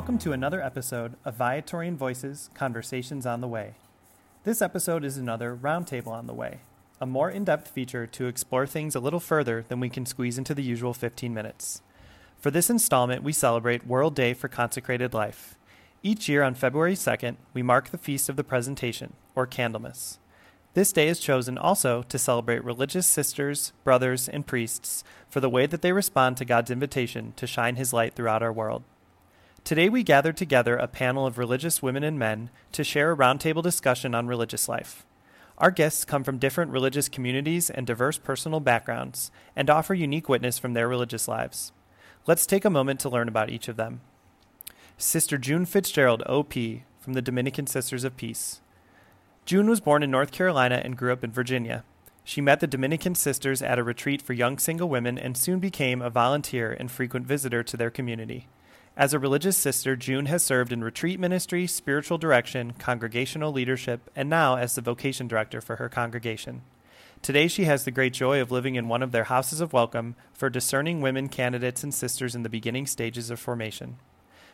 Welcome to another episode of Viatorian Voices Conversations on the Way. This episode is another Roundtable on the Way, a more in depth feature to explore things a little further than we can squeeze into the usual 15 minutes. For this installment, we celebrate World Day for Consecrated Life. Each year on February 2nd, we mark the Feast of the Presentation, or Candlemas. This day is chosen also to celebrate religious sisters, brothers, and priests for the way that they respond to God's invitation to shine His light throughout our world. Today we gathered together a panel of religious women and men to share a roundtable discussion on religious life. Our guests come from different religious communities and diverse personal backgrounds and offer unique witness from their religious lives. Let's take a moment to learn about each of them. Sister June Fitzgerald, OP, from the Dominican Sisters of Peace. June was born in North Carolina and grew up in Virginia. She met the Dominican sisters at a retreat for young single women and soon became a volunteer and frequent visitor to their community. As a religious sister, June has served in retreat ministry, spiritual direction, congregational leadership, and now as the vocation director for her congregation. Today, she has the great joy of living in one of their houses of welcome for discerning women candidates and sisters in the beginning stages of formation.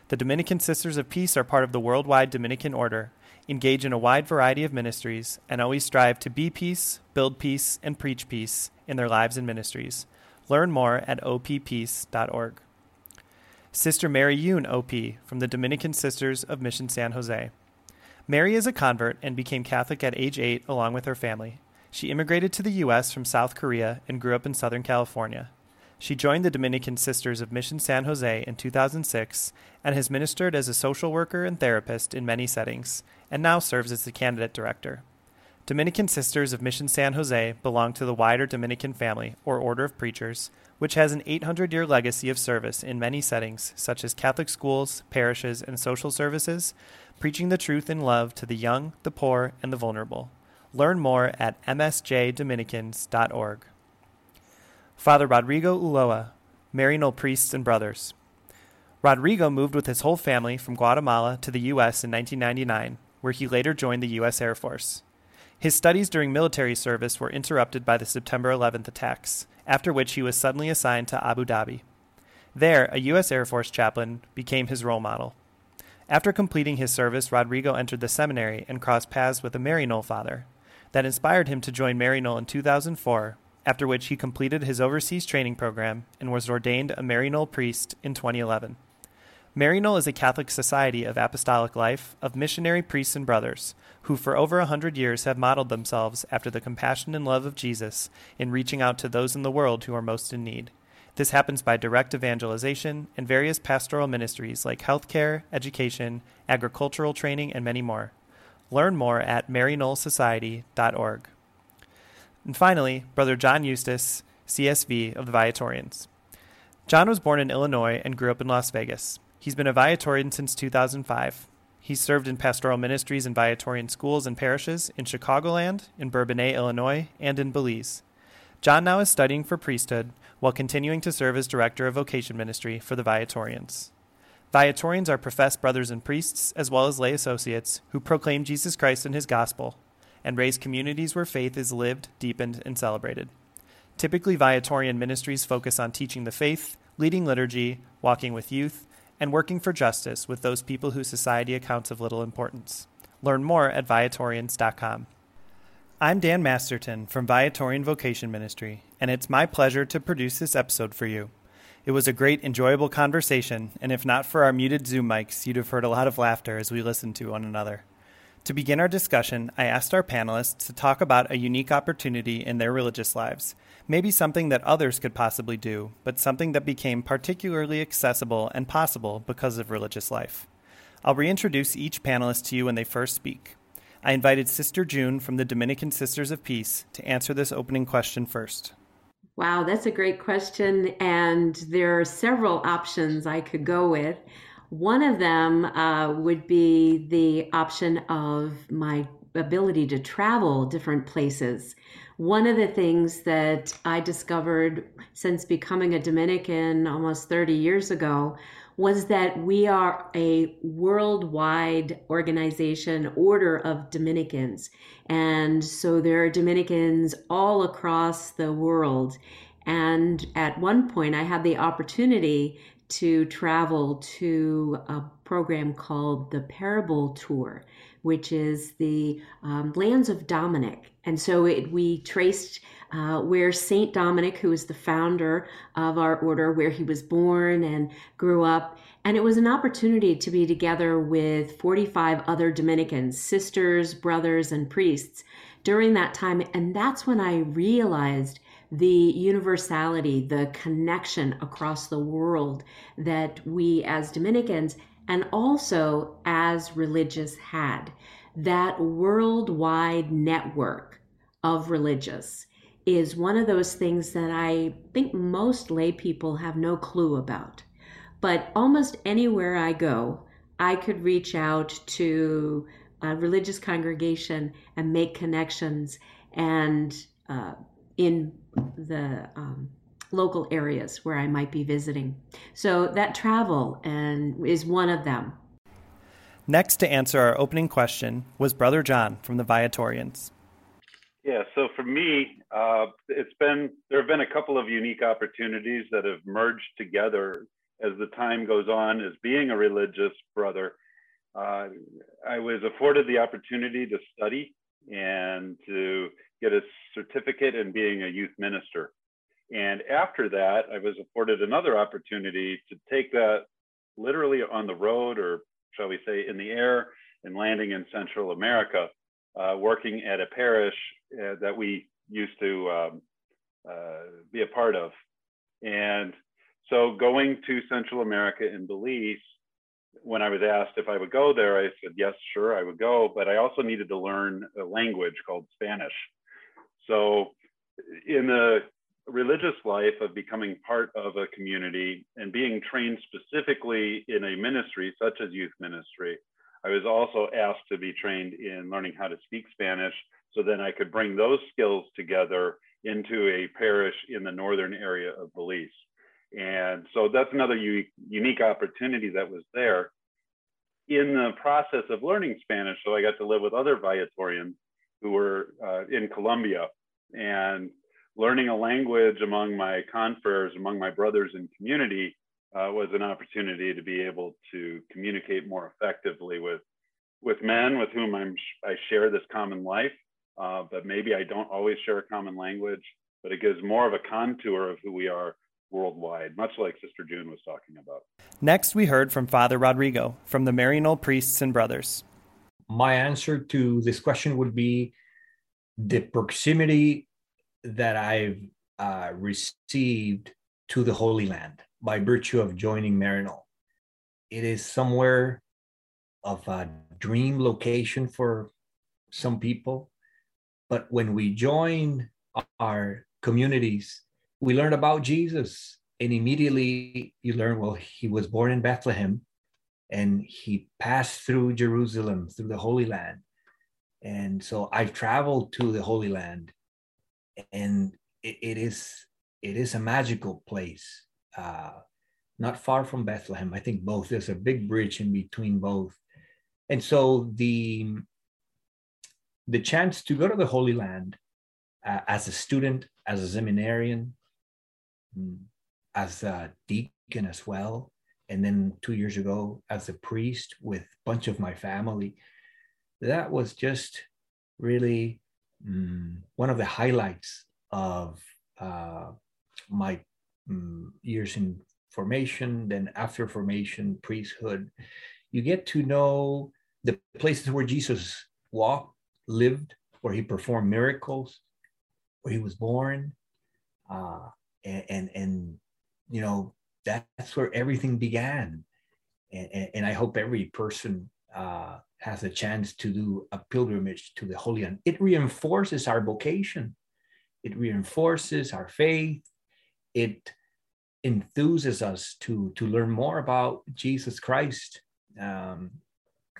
The Dominican Sisters of Peace are part of the worldwide Dominican Order, engage in a wide variety of ministries, and always strive to be peace, build peace, and preach peace in their lives and ministries. Learn more at oppeace.org. Sister Mary Yoon, OP, from the Dominican Sisters of Mission San Jose. Mary is a convert and became Catholic at age 8 along with her family. She immigrated to the U.S. from South Korea and grew up in Southern California. She joined the Dominican Sisters of Mission San Jose in 2006 and has ministered as a social worker and therapist in many settings, and now serves as the candidate director. Dominican Sisters of Mission San Jose belong to the wider Dominican family, or Order of Preachers, which has an 800 year legacy of service in many settings, such as Catholic schools, parishes, and social services, preaching the truth in love to the young, the poor, and the vulnerable. Learn more at msjdominicans.org. Father Rodrigo Ulloa, Maryknoll Priests and Brothers. Rodrigo moved with his whole family from Guatemala to the U.S. in 1999, where he later joined the U.S. Air Force. His studies during military service were interrupted by the September 11th attacks, after which he was suddenly assigned to Abu Dhabi. There, a U.S. Air Force chaplain became his role model. After completing his service, Rodrigo entered the seminary and crossed paths with a Maryknoll father. That inspired him to join Maryknoll in 2004, after which he completed his overseas training program and was ordained a Maryknoll priest in 2011. Maryknoll is a Catholic society of apostolic life of missionary priests and brothers who for over a hundred years have modeled themselves after the compassion and love of Jesus in reaching out to those in the world who are most in need. This happens by direct evangelization and various pastoral ministries like healthcare, education, agricultural training, and many more. Learn more at maryknollsociety.org. And finally, Brother John Eustace, CSV of the Viatorians. John was born in Illinois and grew up in Las Vegas. He's been a Viatorian since 2005. He's served in pastoral ministries in Viatorian schools and parishes in Chicagoland, in Bourbonnais, Illinois, and in Belize. John now is studying for priesthood while continuing to serve as director of vocation ministry for the Viatorians. Viatorians are professed brothers and priests, as well as lay associates, who proclaim Jesus Christ and his gospel and raise communities where faith is lived, deepened, and celebrated. Typically, Viatorian ministries focus on teaching the faith, leading liturgy, walking with youth, and working for justice with those people whose society accounts of little importance. Learn more at Viatorians.com. I'm Dan Masterton from Viatorian Vocation Ministry, and it's my pleasure to produce this episode for you. It was a great, enjoyable conversation, and if not for our muted Zoom mics, you'd have heard a lot of laughter as we listened to one another. To begin our discussion, I asked our panelists to talk about a unique opportunity in their religious lives, maybe something that others could possibly do, but something that became particularly accessible and possible because of religious life. I'll reintroduce each panelist to you when they first speak. I invited Sister June from the Dominican Sisters of Peace to answer this opening question first. Wow, that's a great question. And there are several options I could go with. One of them uh, would be the option of my ability to travel different places. One of the things that I discovered since becoming a Dominican almost 30 years ago was that we are a worldwide organization, order of Dominicans. And so there are Dominicans all across the world. And at one point, I had the opportunity to travel to a program called the Parable Tour, which is the um, lands of Dominic. And so it, we traced uh, where Saint Dominic, who was the founder of our order, where he was born and grew up. And it was an opportunity to be together with 45 other Dominicans, sisters, brothers, and priests during that time. And that's when I realized the universality, the connection across the world that we as Dominicans and also as religious had. That worldwide network of religious is one of those things that I think most lay people have no clue about. But almost anywhere I go, I could reach out to a religious congregation and make connections and uh, in the um, local areas where I might be visiting. So that travel and is one of them. Next to answer our opening question was Brother John from the Viatorians. Yeah, so for me, uh, it's been there have been a couple of unique opportunities that have merged together as the time goes on. As being a religious brother, uh, I was afforded the opportunity to study and to get a certificate in being a youth minister. And after that, I was afforded another opportunity to take that literally on the road, or shall we say, in the air, and landing in Central America, uh, working at a parish uh, that we used to um, uh, be a part of. And so going to Central America in Belize, when I was asked if I would go there, I said, yes, sure, I would go. But I also needed to learn a language called Spanish. So, in the religious life of becoming part of a community and being trained specifically in a ministry such as youth ministry, I was also asked to be trained in learning how to speak Spanish so then I could bring those skills together into a parish in the northern area of Belize. And so that's another unique, unique opportunity that was there. In the process of learning Spanish, so I got to live with other Viatorians who were uh, in Colombia and learning a language among my confreres, among my brothers in community, uh, was an opportunity to be able to communicate more effectively with with men with whom I'm I share this common life, uh, but maybe I don't always share a common language. But it gives more of a contour of who we are worldwide, much like Sister June was talking about. Next, we heard from Father Rodrigo from the Maryknoll Priests and Brothers. My answer to this question would be the proximity that I've uh, received to the Holy Land by virtue of joining Maryknoll. It is somewhere of a dream location for some people. But when we join our communities, we learn about Jesus. And immediately you learn, well, he was born in Bethlehem and he passed through Jerusalem, through the Holy Land. And so I've traveled to the Holy Land and it, it is it is a magical place uh, not far from bethlehem. I think both there's a big bridge in between both. And so the the chance to go to the holy land uh, as a student as a seminarian mm, as a deacon as well and then two years ago as a priest with a bunch of my family that was just really um, one of the highlights of uh, my um, years in formation, then after formation, priesthood. You get to know the places where Jesus walked, lived, where he performed miracles, where he was born, uh, and, and, and you know that's where everything began. And, and I hope every person uh, has a chance to do a pilgrimage to the Holy Land. It reinforces our vocation, it reinforces our faith, it enthuses us to, to learn more about Jesus Christ. Um,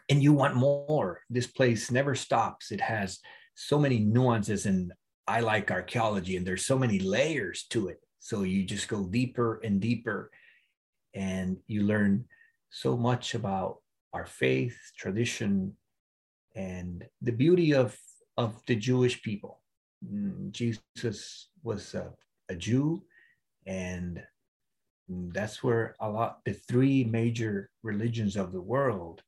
and you want more. This place never stops. It has so many nuances, and I like archaeology, and there's so many layers to it. So you just go deeper and deeper, and you learn so much about our faith, tradition, and the beauty of, of the Jewish people. Mm, Jesus was a, a Jew, And that's where a lot, the three major religions of the world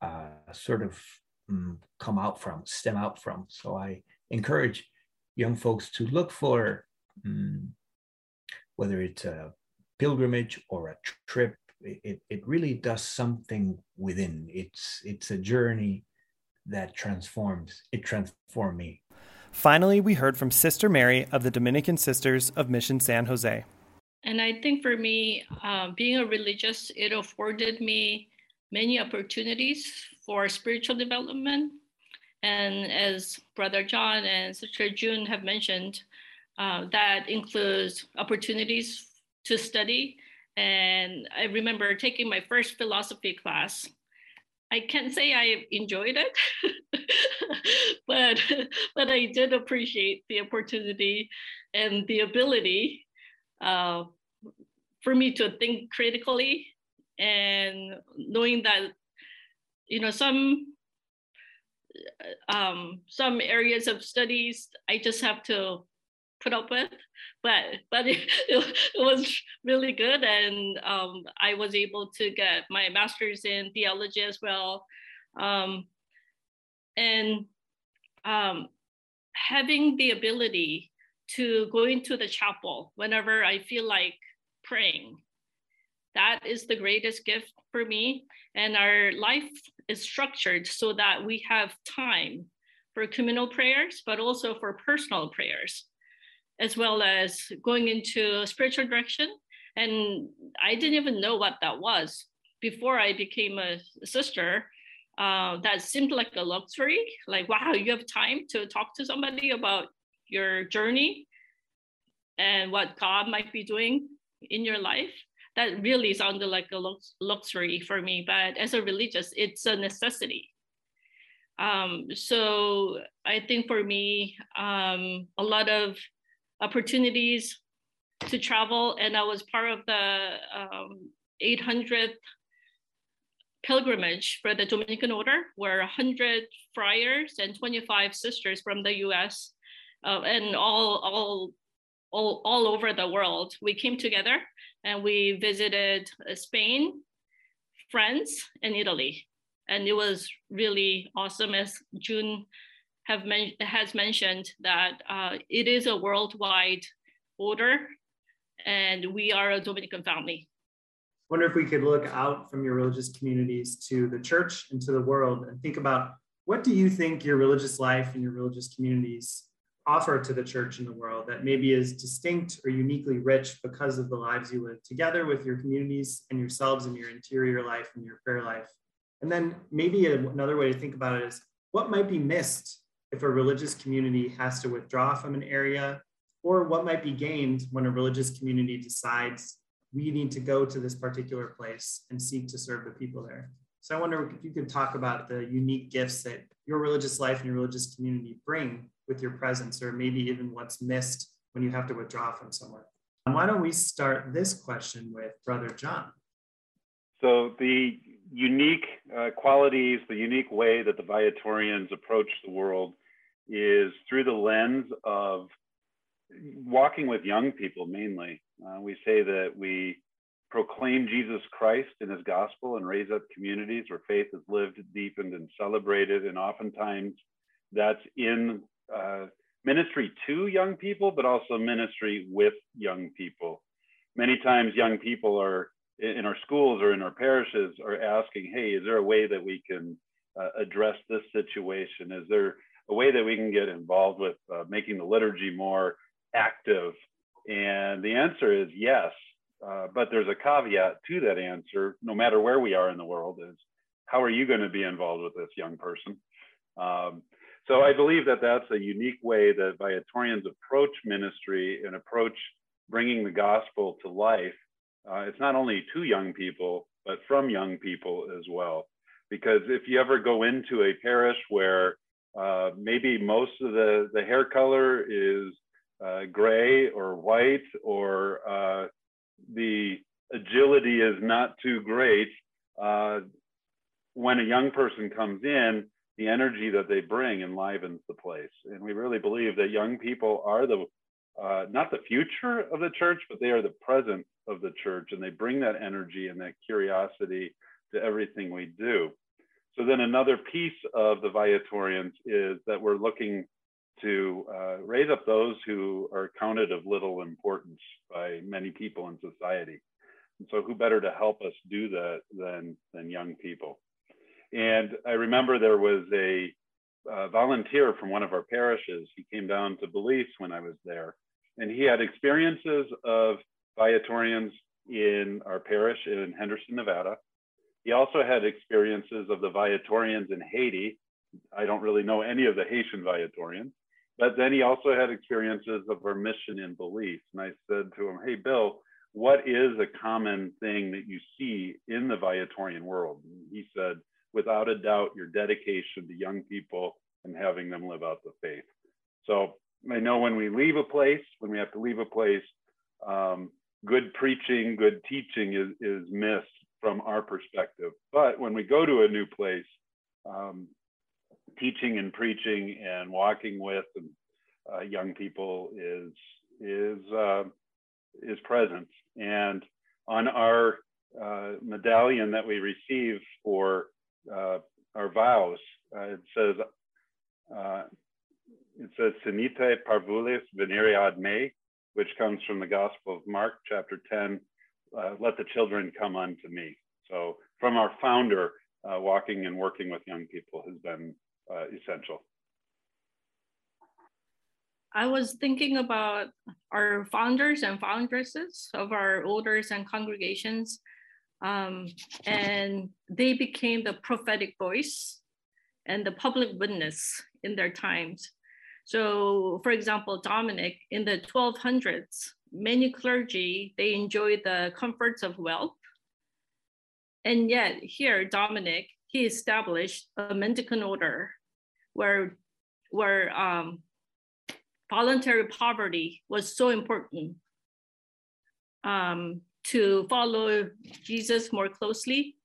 uh, sort of um, come out from, stem out from. So I encourage young folks to look for um, whether it's a pilgrimage or a trip. It, it really does something within. It's it's a journey that transforms. It transformed me. Finally, we heard from Sister Mary of the Dominican Sisters of Mission San Jose. And I think for me, uh, being a religious, it afforded me many opportunities for spiritual development. And as Brother John and Sister June have mentioned, uh, that includes opportunities to study. And I remember taking my first philosophy class. I can't say I enjoyed it, but but I did appreciate the opportunity and the ability uh, for me to think critically and knowing that you know some um, some areas of studies I just have to put up with, but but it, it was really good, and um, I was able to get my master's in theology as well, um, and um, having the ability to go into the chapel whenever I feel like praying. That is the greatest gift for me. And our life is structured so that we have time for communal prayers, but also for personal prayers, as well as going into spiritual direction. And I didn't even know what that was before I became a sister. Uh, that seemed like a luxury. Like, wow, you have time to talk to somebody about your journey and what God might be doing in your life. That really sounded like a lux- luxury for me, but as a religious, it's a necessity. Um, so I think for me, um, a lot of opportunities to travel, and I was part of the um, 800th pilgrimage for the Dominican Order, where 100 friars and 25 sisters from the U.S. Uh, and all all all, all over the world. We came together and we visited uh, Spain, France, and Italy. And it was really awesome, as June have men- has mentioned, that uh, it is a worldwide order, and we are a Dominican family. wonder if we could look out from your religious communities to the church and to the world and think about what do you think your religious life and your religious communities offer to the church in the world that maybe is distinct or uniquely rich because of the lives you live together with your communities and yourselves and your interior life and your prayer life. And then maybe another way to think about it is what might be missed if a religious community has to withdraw from an area, or what might be gained when a religious community decides we need to go to this particular place and seek to serve the people there. So I wonder if you could talk about the unique gifts that your religious life and your religious community bring with your presence, or maybe even what's missed when you have to withdraw from somewhere. And why don't we start this question with Brother John? So, the unique uh, qualities, the unique way that the Viatorians approach the world is through the lens of walking with young people mainly. Uh, we say that we proclaim Jesus Christ in his gospel and raise up communities where faith is lived, deepened, and celebrated. And oftentimes that's in uh, ministry to young people, but also ministry with young people. Many times, young people are in our schools or in our parishes are asking, "Hey, is there a way that we can uh, address this situation? Is there a way that we can get involved with uh, making the liturgy more active?" And the answer is yes, uh, but there's a caveat to that answer. No matter where we are in the world, is how are you going to be involved with this young person? Um, so I believe that that's a unique way that Viatorians approach ministry and approach bringing the gospel to life. Uh, it's not only to young people, but from young people as well. Because if you ever go into a parish where uh, maybe most of the, the hair color is uh, gray or white, or uh, the agility is not too great, uh, when a young person comes in, the energy that they bring enlivens the place. And we really believe that young people are the uh, not the future of the church, but they are the present of the church, and they bring that energy and that curiosity to everything we do. So then another piece of the Viatorians is that we're looking to uh, raise up those who are counted of little importance by many people in society. And so who better to help us do that than, than young people? And I remember there was a uh, volunteer from one of our parishes. He came down to Belize when I was there, and he had experiences of Viatorians in our parish in Henderson, Nevada. He also had experiences of the Viatorians in Haiti. I don't really know any of the Haitian Viatorians, but then he also had experiences of our mission in Belize. And I said to him, Hey, Bill, what is a common thing that you see in the Viatorian world? And he said, without a doubt, your dedication to young people and having them live out the faith. So I know when we leave a place, when we have to leave a place, um, good preaching, good teaching is, is missed from our perspective. But when we go to a new place, um, teaching and preaching and walking with and, uh, young people is is uh, is present. And on our uh, medallion that we receive for uh, our vows, uh, it says uh, it says "Sinite parvulis venire ad me," which comes from the Gospel of Mark, chapter 10. Uh, let the children come unto me. So, from our founder, uh, walking and working with young people has been uh, essential. I was thinking about our founders and foundresses of our orders and congregations, um, and they became the prophetic voice and the public witness in their times. So, for example, Dominic in the 1200s, many clergy they enjoy the comforts of wealth, and yet here Dominic he established a mendicant order where where um, voluntary poverty was so important um, to follow Jesus more closely.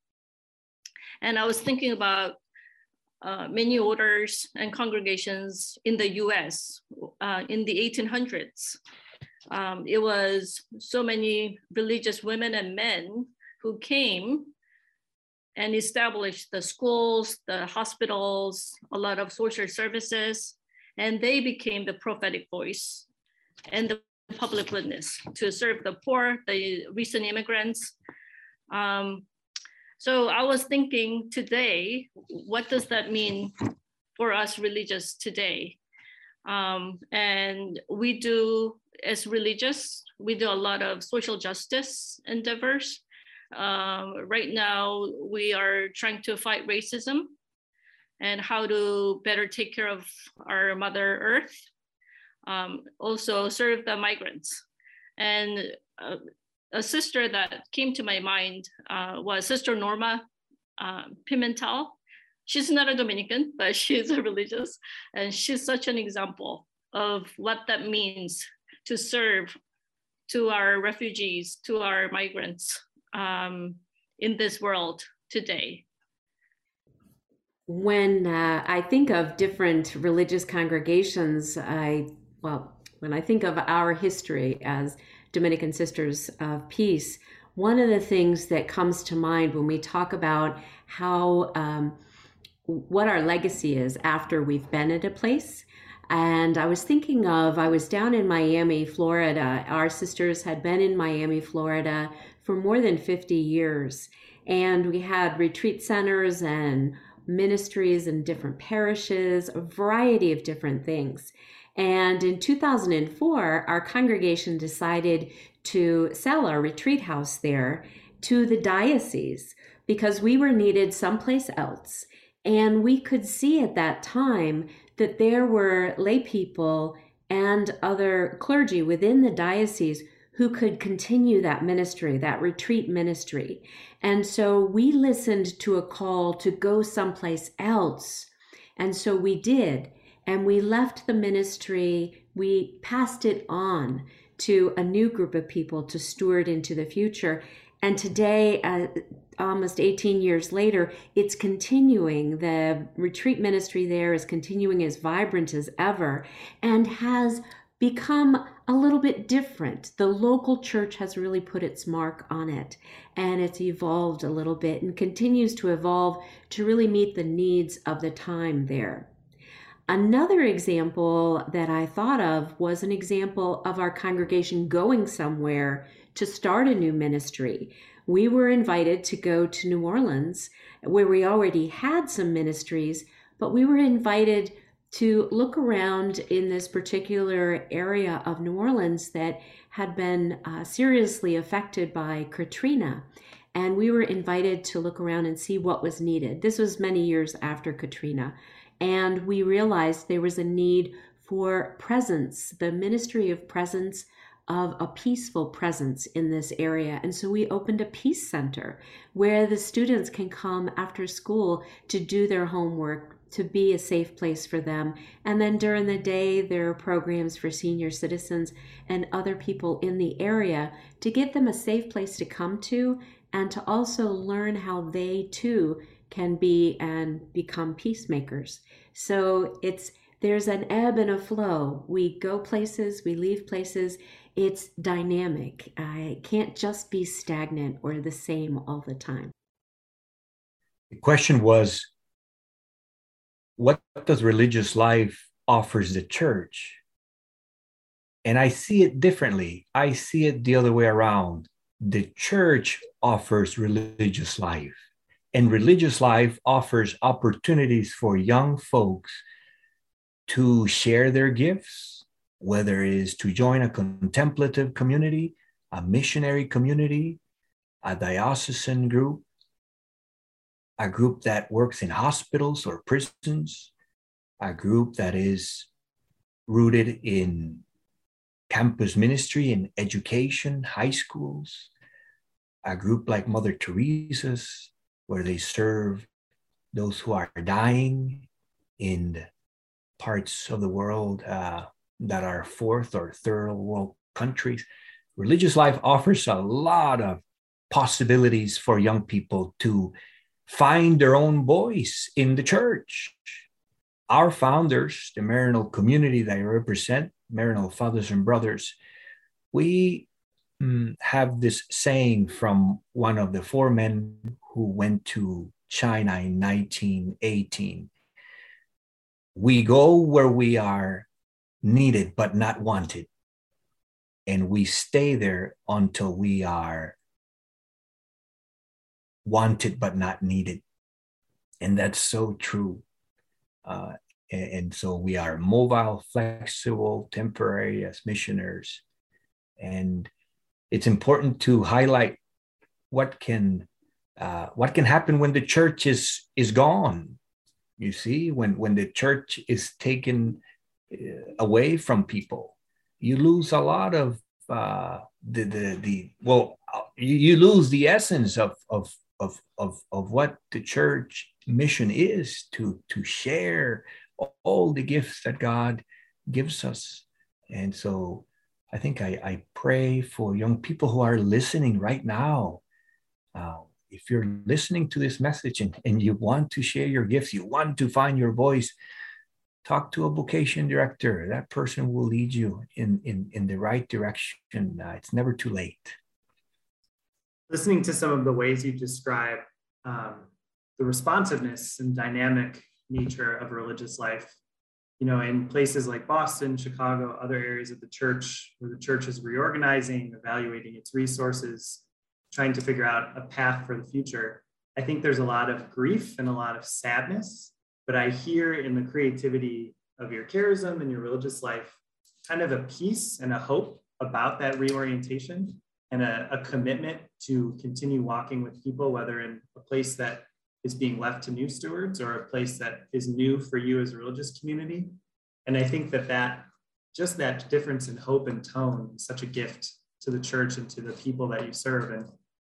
And I was thinking about uh, many orders and congregations in the US uh, in the 1800s. Um, it was so many religious women and men who came and established the schools, the hospitals, a lot of social services, and they became the prophetic voice and the public witness to serve the poor, the recent immigrants. Um, so I was thinking today, what does that mean for us religious today? Um, and we do, as religious, we do a lot of social justice endeavors. Um, right now, we are trying to fight racism and how to better take care of our Mother Earth. Um, also serve the migrants. And uh, a sister that came to my mind uh, was Sister Norma uh, Pimentel. She's not a Dominican, but she's a religious, and she's such an example of what that means to serve to our refugees, to our migrants um, in this world today when uh, I think of different religious congregations, I, well, when I think of our history as Dominican Sisters of Peace, one of the things that comes to mind when we talk about how, um, what our legacy is after we've been at a place. And I was thinking of, I was down in Miami, Florida. Our sisters had been in Miami, Florida for more than 50 years. And we had retreat centers and ministries and different parishes, a variety of different things. And in 2004, our congregation decided to sell our retreat house there to the diocese because we were needed someplace else. And we could see at that time that there were lay people and other clergy within the diocese who could continue that ministry, that retreat ministry. And so we listened to a call to go someplace else. And so we did. And we left the ministry, we passed it on to a new group of people to steward into the future. And today, uh, almost 18 years later, it's continuing. The retreat ministry there is continuing as vibrant as ever and has become a little bit different. The local church has really put its mark on it and it's evolved a little bit and continues to evolve to really meet the needs of the time there. Another example that I thought of was an example of our congregation going somewhere to start a new ministry. We were invited to go to New Orleans, where we already had some ministries, but we were invited to look around in this particular area of New Orleans that had been uh, seriously affected by Katrina. And we were invited to look around and see what was needed. This was many years after Katrina. And we realized there was a need for presence, the ministry of presence, of a peaceful presence in this area. And so we opened a peace center where the students can come after school to do their homework, to be a safe place for them. And then during the day, there are programs for senior citizens and other people in the area to give them a safe place to come to and to also learn how they too can be and become peacemakers. So it's there's an ebb and a flow. We go places, we leave places. It's dynamic. I can't just be stagnant or the same all the time. The question was what does religious life offers the church? And I see it differently. I see it the other way around. The church offers religious life and religious life offers opportunities for young folks to share their gifts, whether it is to join a contemplative community, a missionary community, a diocesan group, a group that works in hospitals or prisons, a group that is rooted in campus ministry and education, high schools, a group like Mother Teresa's where they serve those who are dying in parts of the world uh, that are fourth or third world countries. Religious life offers a lot of possibilities for young people to find their own voice in the church. Our founders, the Maryknoll community that I represent, Maryknoll fathers and brothers, we mm, have this saying from one of the four men who went to China in 1918. We go where we are needed but not wanted. And we stay there until we are wanted but not needed. And that's so true. Uh, and, and so we are mobile, flexible, temporary as missioners. And it's important to highlight what can uh, what can happen when the church is is gone you see when when the church is taken away from people. You lose a lot of uh, the the the well you, you lose the essence of of of of of what the church mission is to to share all the gifts that God gives us. And so I think I, I pray for young people who are listening right now. Uh, if you're listening to this message and, and you want to share your gifts, you want to find your voice, talk to a vocation director. That person will lead you in, in, in the right direction. Uh, it's never too late. Listening to some of the ways you describe um, the responsiveness and dynamic nature of religious life, you know, in places like Boston, Chicago, other areas of the church where the church is reorganizing, evaluating its resources, trying to figure out a path for the future. I think there's a lot of grief and a lot of sadness, but I hear in the creativity of your charism and your religious life kind of a peace and a hope about that reorientation and a, a commitment to continue walking with people, whether in a place that is being left to new stewards or a place that is new for you as a religious community. And I think that that just that difference in hope and tone is such a gift to the church and to the people that you serve. And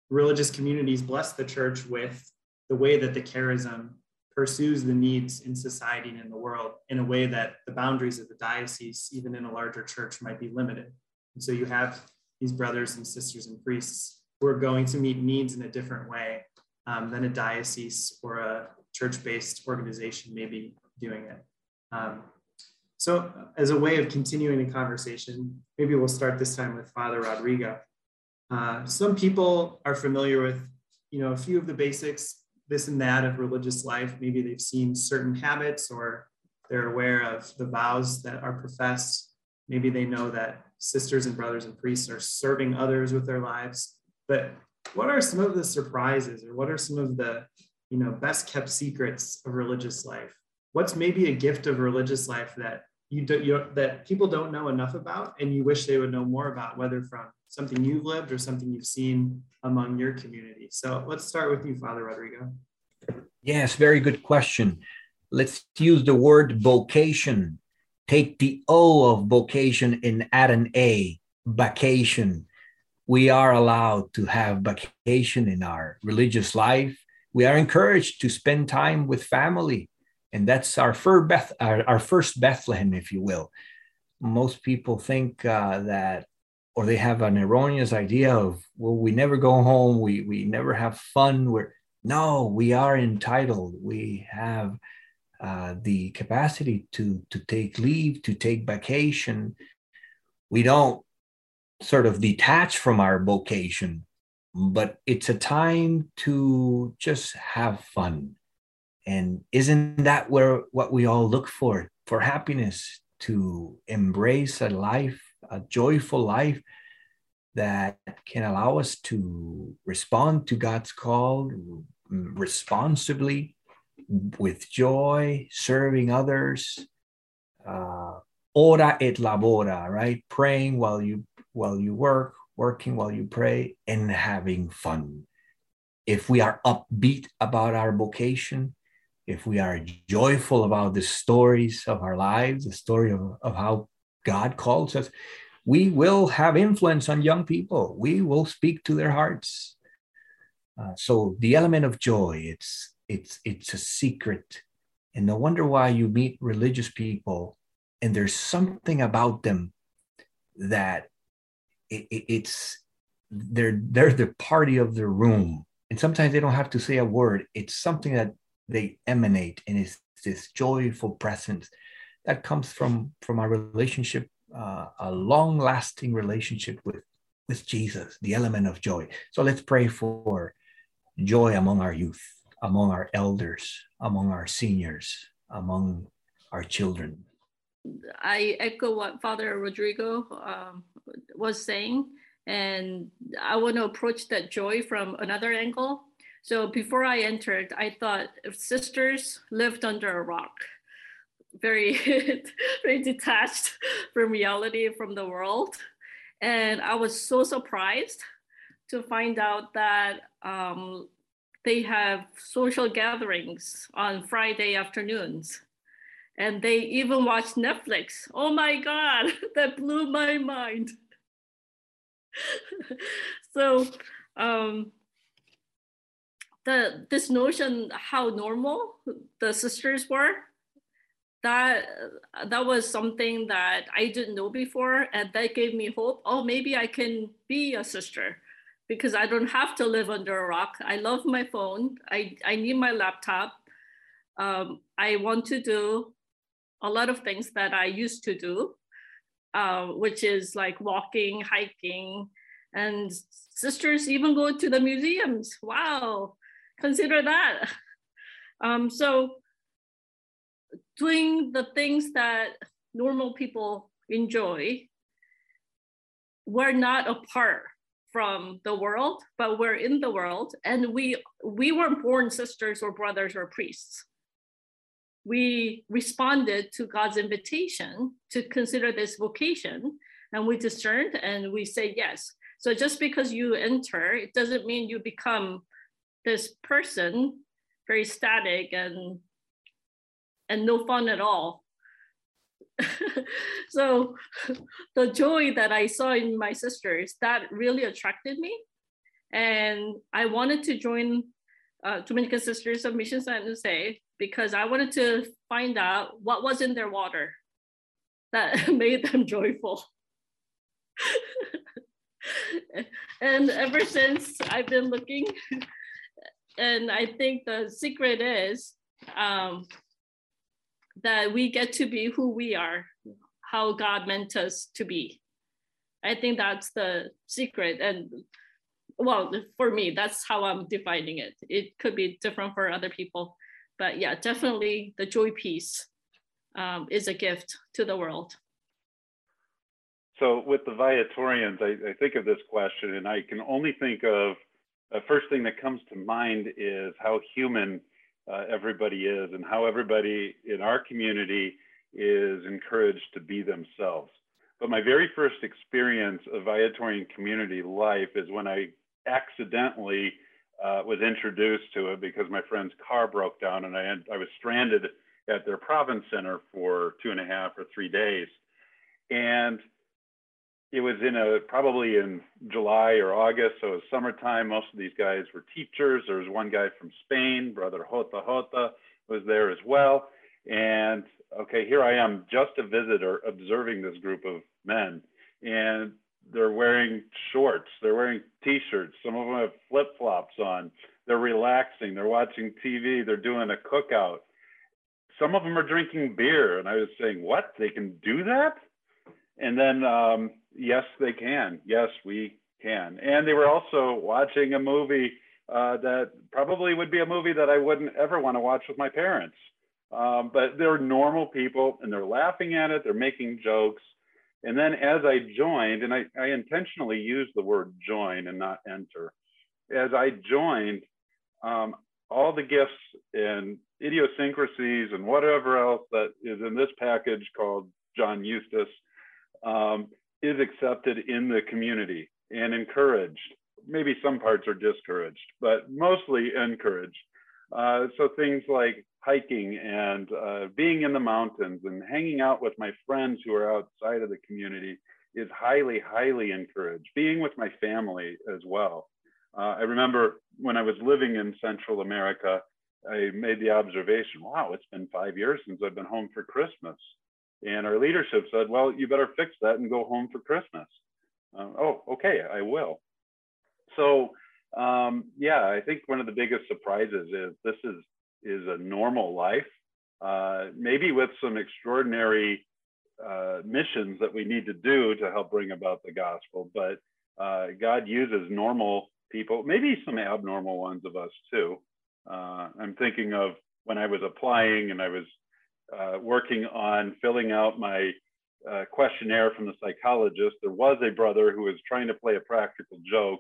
religious communities bless the church with the way that the charism pursues the needs in society and in the world in a way that the boundaries of the diocese, even in a larger church, might be limited. And so you have these brothers and sisters and priests who are going to meet needs in a different way um, than a diocese or a church based organization may be doing it. Um, So, as a way of continuing the conversation, maybe we'll start this time with Father Rodrigo. Uh, some people are familiar with, you know, a few of the basics, this and that of religious life. Maybe they've seen certain habits or they're aware of the vows that are professed. Maybe they know that sisters and brothers and priests are serving others with their lives. But what are some of the surprises or what are some of the, you know, best kept secrets of religious life? What's maybe a gift of religious life that you, do, you that people don't know enough about and you wish they would know more about, whether from something you've lived or something you've seen among your community. So let's start with you, Father Rodrigo. Yes, very good question. Let's use the word vocation. Take the O of vocation and add an A, vacation. We are allowed to have vacation in our religious life. We are encouraged to spend time with family. And that's our first, Beth, our, our first Bethlehem, if you will. Most people think uh, that or they have an erroneous idea of well we never go home we we never have fun we're no we are entitled. We have uh, the capacity to to take leave to take vacation. We don't sort of detach from our vocation but it's a time to just have fun. And isn't that where what we all look for? For happiness to embrace a life a joyful life that can allow us to respond to God's call responsibly with joy, serving others. Uh, ora et labora, right? Praying while you while you work, working while you pray, and having fun. If we are upbeat about our vocation, if we are joyful about the stories of our lives, the story of, of how God calls us, we will have influence on young people. We will speak to their hearts. Uh, so the element of joy, it's it's it's a secret, and no wonder why you meet religious people, and there's something about them that it, it, it's they're they're the party of the room, and sometimes they don't have to say a word. It's something that they emanate, and it's this joyful presence that comes from from our relationship, uh, a long lasting relationship with with Jesus, the element of joy. So let's pray for joy among our youth, among our elders, among our seniors, among our children. I echo what Father Rodrigo um, was saying, and I want to approach that joy from another angle. So before I entered, I thought if sisters lived under a rock very very detached from reality from the world. And i was so surprised to find out that um, they have social gatherings on friday afternoons. And they even watch netflix. Oh my god that blew my mind. So um, the this notion how normal the sisters were that that was something that I didn't know before, and that gave me hope. Oh, maybe I can be a sister because I don't have to live under a rock. I love my phone. I, I need my laptop. Um, I want to do a lot of things that I used to do, uh, which is like walking, hiking, and sisters even go to the museums. Wow, consider that. Um, so doing the things that normal people enjoy, we're not apart from the world, but we're in the world, and we we weren't born sisters or brothers or priests. We responded to God's invitation to consider this vocation, and we discerned and we say yes. So just because you enter, it doesn't mean you become this person very static and and no fun at all. so the joy that I saw in my sisters, that really attracted me. And I wanted to join uh, Dominican Sisters of Mission San Jose because I wanted to find out what was in their water that made them joyful. and ever since I've been looking, and I think the secret is um, that we get to be who we are, how God meant us to be. I think that's the secret. And well, for me, that's how I'm defining it. It could be different for other people. But yeah, definitely the joy piece um, is a gift to the world. So with the Viatorians, I, I, think of this question, and I can only think of the first thing that comes to mind is how human uh, everybody is, and how everybody in our community is encouraged to be themselves. But my very first experience of Viatorian community life is when I accidentally uh, was introduced to it because my friend's car broke down and I, had, I was stranded at their province center for two and a half or three days. And it was in a probably in July or August, so it was summertime. Most of these guys were teachers. There was one guy from Spain, brother Jota Jota, was there as well. And okay, here I am, just a visitor, observing this group of men, and they're wearing shorts, they're wearing t-shirts. Some of them have flip flops on. They're relaxing. They're watching TV. They're doing a cookout. Some of them are drinking beer, and I was saying, "What? They can do that?" And then um, yes, they can. Yes, we can. And they were also watching a movie uh, that probably would be a movie that I wouldn't ever want to watch with my parents. Um, but they're normal people and they're laughing at it, they're making jokes. And then as I joined, and I, I intentionally use the word join and not enter, as I joined, um, all the gifts and idiosyncrasies and whatever else that is in this package called John Eustace um, is accepted in the community and encouraged. Maybe some parts are discouraged, but mostly encouraged. Uh, so things like hiking and uh, being in the mountains and hanging out with my friends who are outside of the community is highly, highly encouraged. Being with my family as well. Uh, I remember when I was living in Central America, I made the observation, wow, it's been five years since I've been home for Christmas. And our leadership said, well, you better fix that and go home for Christmas. Uh, oh, okay, I will. So, um, yeah, I think one of the biggest surprises is this is is a normal life, uh, maybe with some extraordinary uh, missions that we need to do to help bring about the gospel. But uh, God uses normal people, maybe some abnormal ones of us too. Uh, I'm thinking of when I was applying and I was uh, working on filling out my uh, questionnaire from the psychologist, there was a brother who was trying to play a practical joke,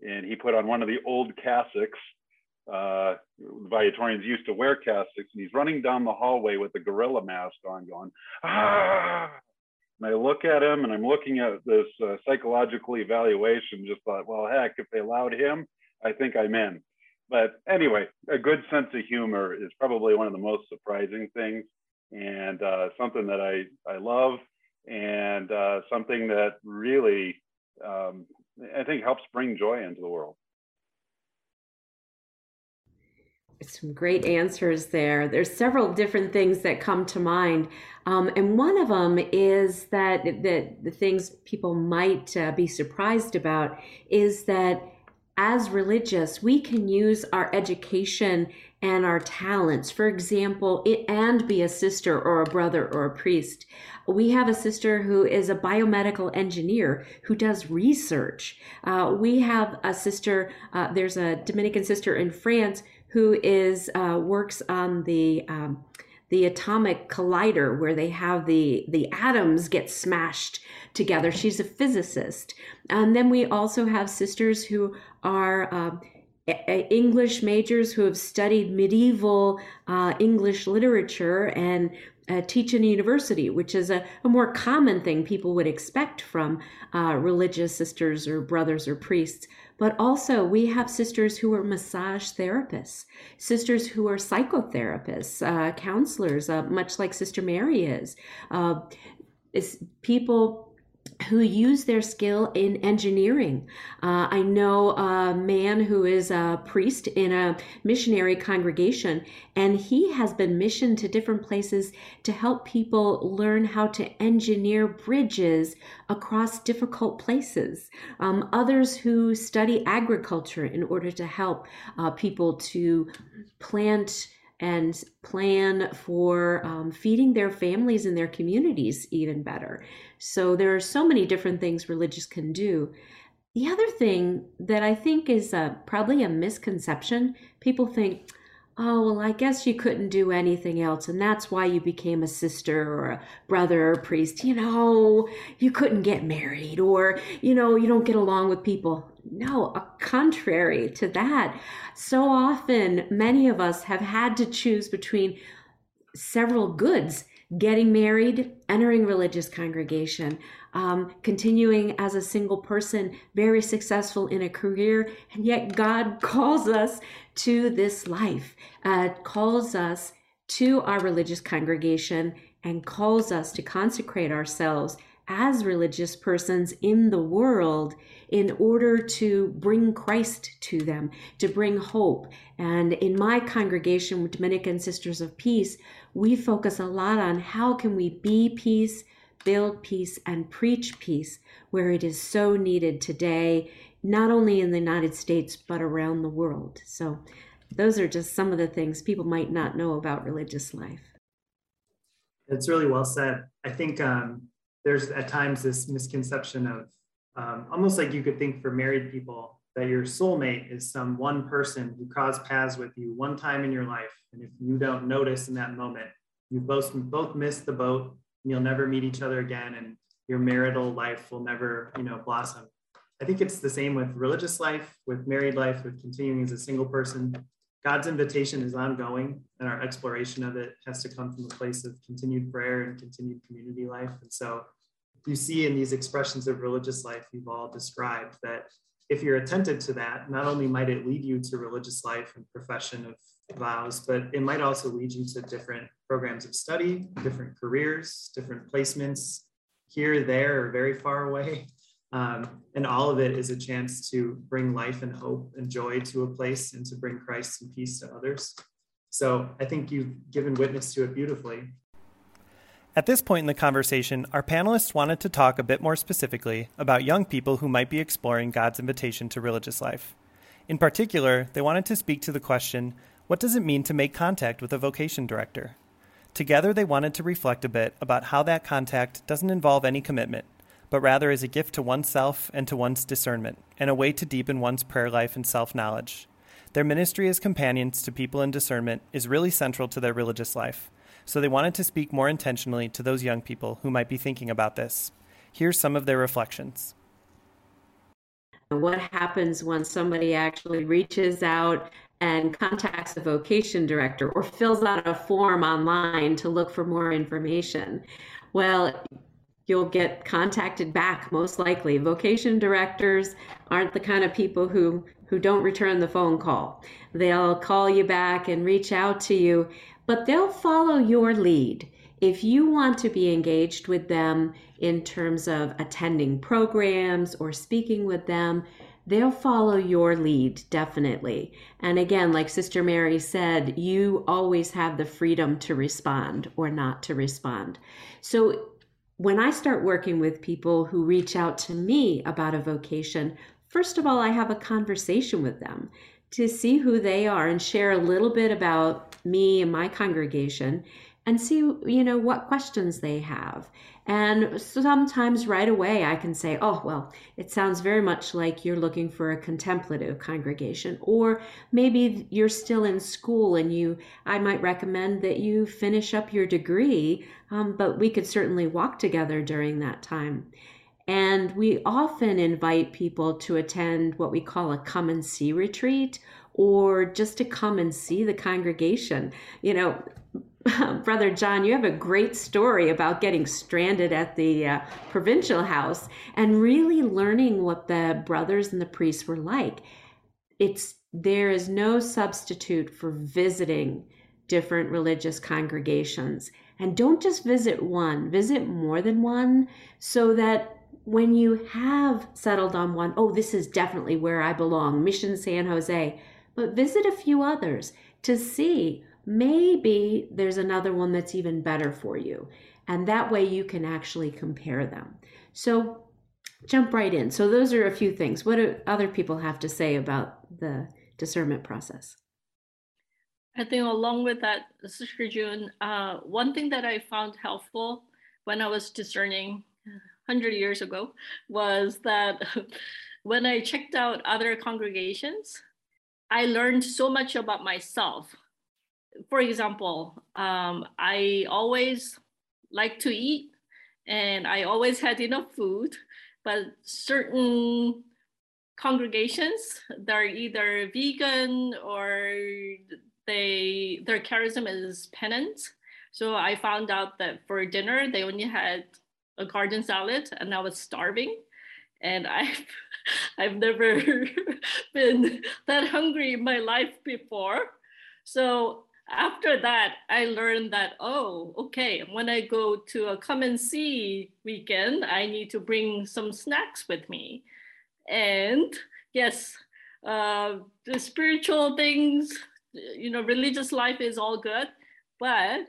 and he put on one of the old cassocks. Uh, Viatorians used to wear cassocks, and he's running down the hallway with a gorilla mask on, going, ah! And I look at him, and I'm looking at this uh, psychological evaluation, just thought, well, heck, if they allowed him, I think I'm in. But anyway, a good sense of humor is probably one of the most surprising things and uh, something that I, I love and uh, something that really um, I think helps bring joy into the world. Some great answers there. There's several different things that come to mind, um, and one of them is that that the things people might uh, be surprised about is that as religious, we can use our education and our talents, for example, it, and be a sister or a brother or a priest. We have a sister who is a biomedical engineer who does research. Uh, we have a sister, uh, there's a Dominican sister in France who is uh, works on the um, the atomic collider where they have the the atoms get smashed together she's a physicist and then we also have sisters who are uh, English majors who have studied medieval uh, English literature and uh, teach in a university, which is a, a, more common thing people would expect from uh, religious sisters or brothers or priests. But also, we have sisters who are massage therapists, sisters who are psychotherapists, uh, counselors, uh, much like Sister Mary is. Uh, is people who use their skill in engineering. Uh, I know a man who is a priest in a missionary congregation, and he has been missioned to different places to help people learn how to engineer bridges across difficult places. Um, others who study agriculture in order to help uh, people to plant and plan for um, feeding their families and their communities even better. So there are so many different things religious can do. The other thing that I think is uh, probably a misconception people think, oh, well, I guess you couldn't do anything else, and that's why you became a sister or a brother or a priest. You know, you couldn't get married, or, you know, you don't get along with people. No, contrary to that. So often, many of us have had to choose between several goods getting married, entering religious congregation, um, continuing as a single person, very successful in a career, and yet God calls us to this life, uh, calls us to our religious congregation, and calls us to consecrate ourselves as religious persons in the world in order to bring Christ to them, to bring hope. And in my congregation Dominican Sisters of Peace, we focus a lot on how can we be peace, build peace, and preach peace where it is so needed today, not only in the United States, but around the world. So, those are just some of the things people might not know about religious life. It's really well said. I think um, there's at times this misconception of um, almost like you could think for married people that your soulmate is some one person who crossed paths with you one time in your life. And if you don't notice in that moment, you both both miss the boat and you'll never meet each other again and your marital life will never, you know, blossom. I think it's the same with religious life, with married life, with continuing as a single person. God's invitation is ongoing, and our exploration of it has to come from a place of continued prayer and continued community life. And so you see in these expressions of religious life you've all described that if you're attentive to that, not only might it lead you to religious life and profession of vows, but it might also lead you to different programs of study, different careers, different placements here, there, or very far away. Um, and all of it is a chance to bring life and hope and joy to a place and to bring Christ and peace to others. So I think you've given witness to it beautifully. At this point in the conversation, our panelists wanted to talk a bit more specifically about young people who might be exploring God's invitation to religious life. In particular, they wanted to speak to the question what does it mean to make contact with a vocation director? Together, they wanted to reflect a bit about how that contact doesn't involve any commitment, but rather as a gift to oneself and to one's discernment, and a way to deepen one's prayer life and self knowledge. Their ministry as companions to people in discernment is really central to their religious life so they wanted to speak more intentionally to those young people who might be thinking about this. Here's some of their reflections. What happens when somebody actually reaches out and contacts a vocation director or fills out a form online to look for more information? Well, you'll get contacted back most likely. Vocation directors aren't the kind of people who who don't return the phone call. They'll call you back and reach out to you but they'll follow your lead. If you want to be engaged with them in terms of attending programs or speaking with them, they'll follow your lead definitely. And again, like Sister Mary said, you always have the freedom to respond or not to respond. So when I start working with people who reach out to me about a vocation, first of all, I have a conversation with them to see who they are and share a little bit about me and my congregation and see you know what questions they have and sometimes right away i can say oh well it sounds very much like you're looking for a contemplative congregation or maybe you're still in school and you i might recommend that you finish up your degree um, but we could certainly walk together during that time and we often invite people to attend what we call a come and see retreat or just to come and see the congregation. You know, Brother John, you have a great story about getting stranded at the uh, provincial house and really learning what the brothers and the priests were like. It's there is no substitute for visiting different religious congregations. And don't just visit one, visit more than one so that when you have settled on one, oh, this is definitely where I belong, Mission San Jose, but visit a few others to see maybe there's another one that's even better for you. And that way you can actually compare them. So jump right in. So those are a few things. What do other people have to say about the discernment process? I think along with that, Sister June, uh, one thing that I found helpful when I was discerning 100 years ago was that when I checked out other congregations, I learned so much about myself. For example, um, I always like to eat and I always had enough food, but certain congregations that are either vegan or they their charism is penance. So I found out that for dinner they only had a garden salad and I was starving. And I've I've never been that hungry in my life before. So after that, I learned that, oh, okay, when I go to a come and see weekend, I need to bring some snacks with me. And yes, uh, the spiritual things, you know, religious life is all good, but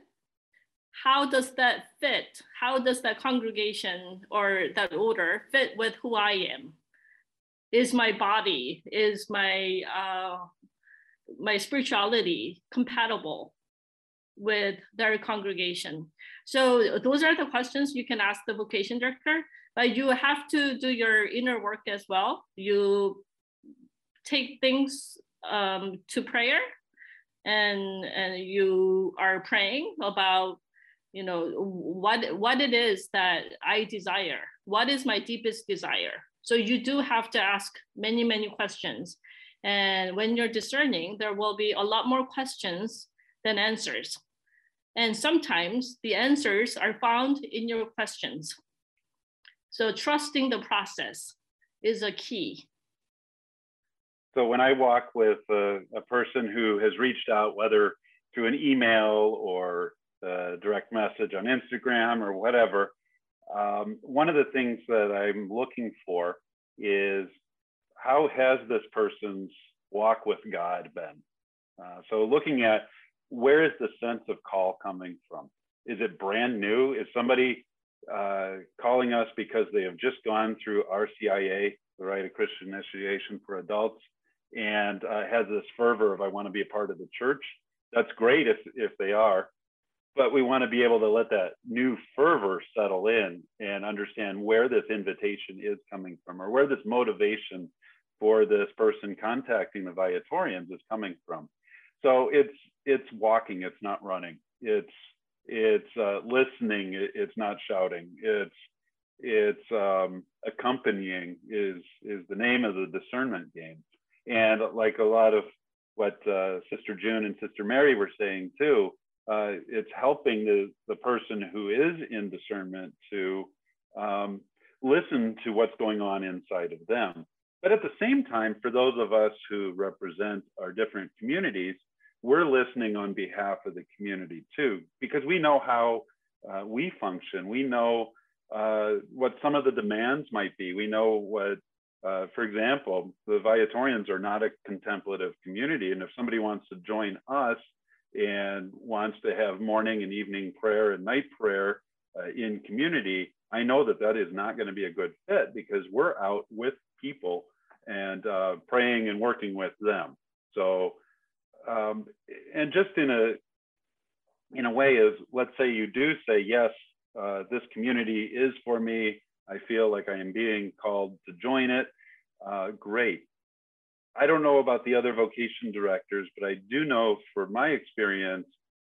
how does that fit? How does that congregation or that order fit with who I am? Is my body, is my uh, my spirituality compatible with their congregation? So those are the questions you can ask the vocation director, but you have to do your inner work as well. You take things um, to prayer and and you are praying about you know what what it is that i desire what is my deepest desire so you do have to ask many many questions and when you're discerning there will be a lot more questions than answers. And sometimes the answers are found in your questions. So trusting the process is a key. So when i walk with a, a person who has reached out whether through an email or direct message on Instagram or whatever, um, one of the things that I'm looking for is how has this person's walk with God been? Uh, so looking at where is the sense of call coming from? Is it brand new? Is somebody uh, calling us because they have just gone through RCIA, the Rite of Christian Initiation for Adults, and uh, has this fervor of I want to be a part of the church? That's great if if they are but we want to be able to let that new fervor settle in and understand where this invitation is coming from or where this motivation for this person contacting the viatorians is coming from. So it's it's walking it's not running. It's it's uh, listening it's not shouting. It's it's um, accompanying is is the name of the discernment game. And like a lot of what uh, sister june and sister mary were saying too uh, it's helping the, the person who is in discernment to um, listen to what's going on inside of them. But at the same time, for those of us who represent our different communities, we're listening on behalf of the community too, because we know how uh, we function. We know uh, what some of the demands might be. We know what, uh, for example, the Viatorians are not a contemplative community. And if somebody wants to join us, and wants to have morning and evening prayer and night prayer uh, in community, I know that that is not going to be a good fit because we're out with people and uh, praying and working with them. So, um, and just in a in a way, is let's say you do say yes, uh, this community is for me. I feel like I am being called to join it. Uh, great. I don't know about the other vocation directors, but I do know for my experience,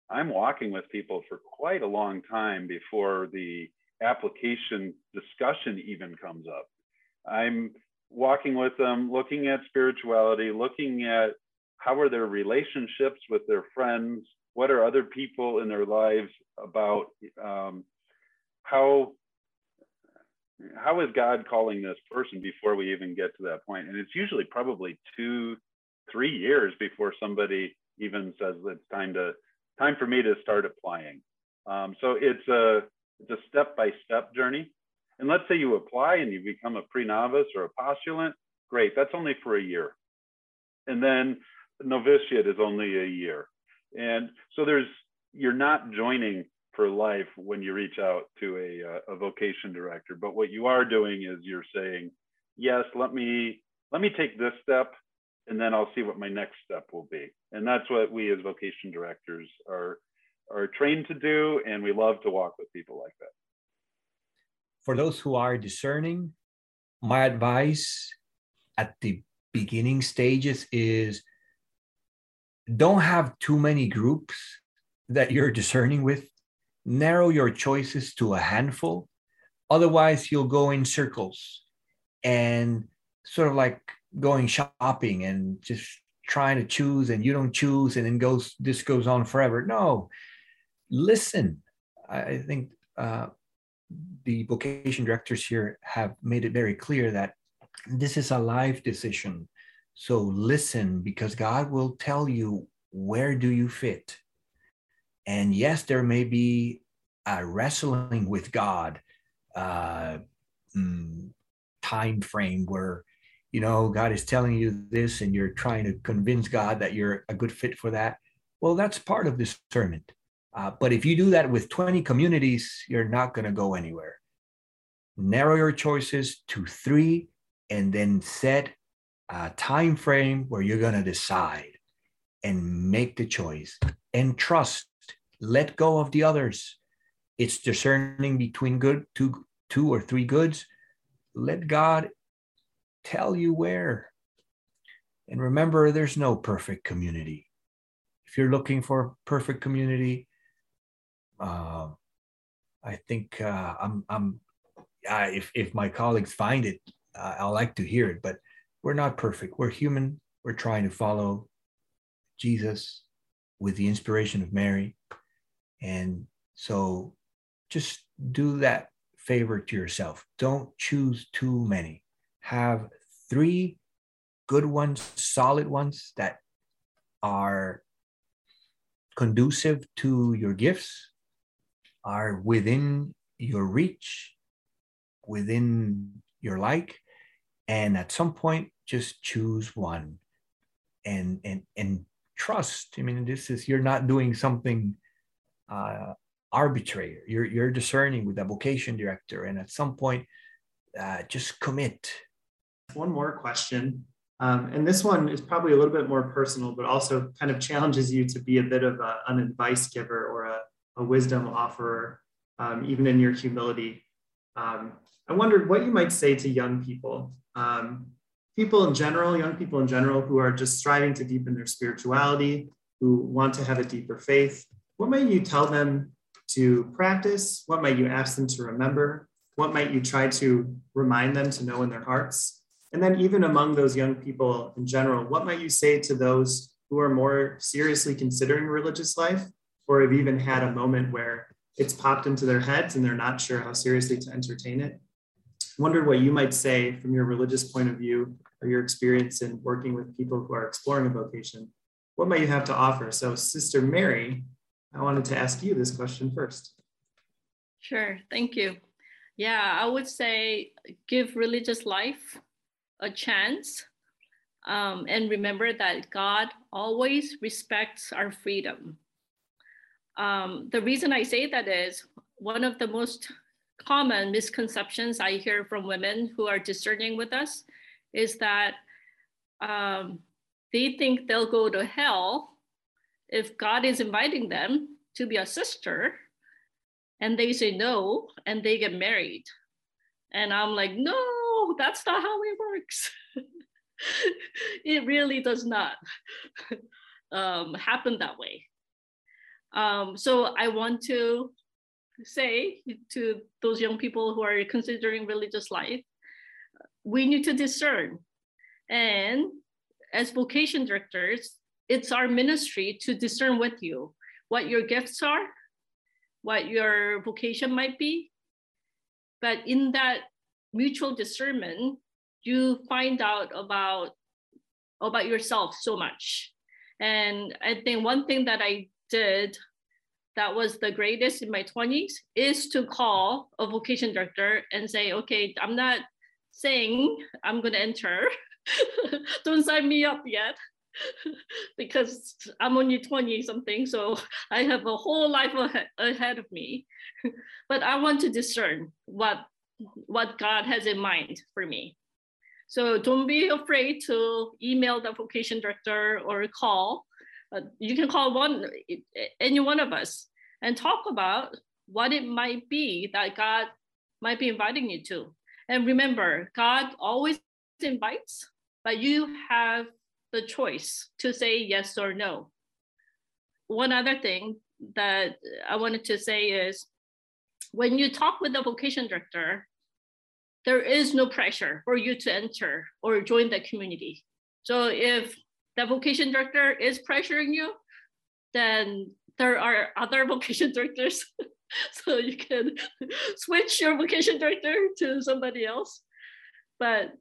I'm walking with people for quite a long time before the application discussion even comes up. I'm walking with them, looking at spirituality, looking at how are their relationships with their friends, what are other people in their lives about, um, how how is God calling this person before we even get to that point? And it's usually probably two, three years before somebody even says it's time to time for me to start applying. Um, so it's a it's a step by step journey. And let's say you apply and you become a pre novice or a postulant, great. That's only for a year. And then novitiate is only a year. And so there's you're not joining for life when you reach out to a, uh, a vocation director. But what you are doing is you're saying, yes, let me let me take this step and then I'll see what my next step will be. And that's what we as vocation directors are are trained to do, and we love to walk with people like that. For those who are discerning, my advice at the beginning stages is don't have too many groups that you're discerning with. Narrow your choices to a handful. Otherwise, you'll go in circles and sort of like going shopping and just trying to choose and you don't choose and then goes this goes on forever. No, listen. I think uh, the vocation directors here have made it very clear that this is a life decision. So listen because God will tell you where do you fit. And yes, there may be a wrestling with God uh, mm, time frame where you know God is telling you this and you're trying to convince God that you're a good fit for that. Well, that's part of discernment. Uh, but if you do that with 20 communities, you're not going to go anywhere. Narrow your choices to three and then set a time frame where you're going to decide and make the choice and trust. Let go of the others. It's discerning between good two two or three goods. Let god tell you where. And remember there's no perfect community. If you're looking for a perfect community uh, i think uh, i'm i'm uh, if if my colleagues find it uh, I like to hear it, but we're not perfect. We're human. We're trying to follow Jesus with the inspiration of Mary. And so just do that favor to yourself. Don't choose too many. Have three good ones, solid ones that are conducive to your gifts, are within your reach, within your like, and at some point just choose one. And and and trust i mean this is you're not doing something uh arbitrary. You're you're discerning with the vocation director and at some point uh, just commit. One more question um, and this one is probably a little bit more personal but also kind of challenges you to be a bit of a, an advice giver or a, a wisdom offerer um, even in your humility um, i wondered what you might say to young people um, people in general, young people in general, who are just striving to deepen their spirituality, who want to have a deeper faith, what might you tell them to practice? What might you ask them to remember? What might you try to remind them to know in their hearts? And then, even among those young people in general, what might you say to those who are more seriously considering religious life or have even had a moment where it's popped into their heads and they're not sure how seriously to entertain it? wondered what you might say from your religious point of view or your experience in working with people who are exploring a vocation. What might you have to offer? So, Sister Mary, I wanted to ask you this question first. Sure, thank you. Yeah, I would say give religious life a chance um, and remember that God always respects our freedom. Um, the reason I say that is one of the most common misconceptions I hear from women who are discerning with us is that um, they think they'll go to hell if God is inviting them to be a sister and they say no and they get married. And I'm like, no, that's not how it works. it really does not um, happen that way. Um, so I want to say to those young people who are considering religious life, we need to discern. And as vocation directors, it's our ministry to discern with you what your gifts are, what your vocation might be. But in that mutual discernment, you find out about about yourself so much. And I think one thing that I did that was the greatest in my 20s is to call a vocation director and say, okay, I'm not saying I'm going to enter. Don't sign me up yet because I'm only 20 something. So I have a whole life ahead of me. but I want to discern what, what God has in mind for me. So don't be afraid to email the vocation director or call. Uh, you can call one, any one of us and talk about what it might be that God might be inviting you to. And remember, God always invites, but you have the choice to say yes or no. One other thing that I wanted to say is when you talk with the vocation director, there is no pressure for you to enter or join the community. So if the vocation director is pressuring you, then there are other vocation directors. so you can switch your vocation director to somebody else. But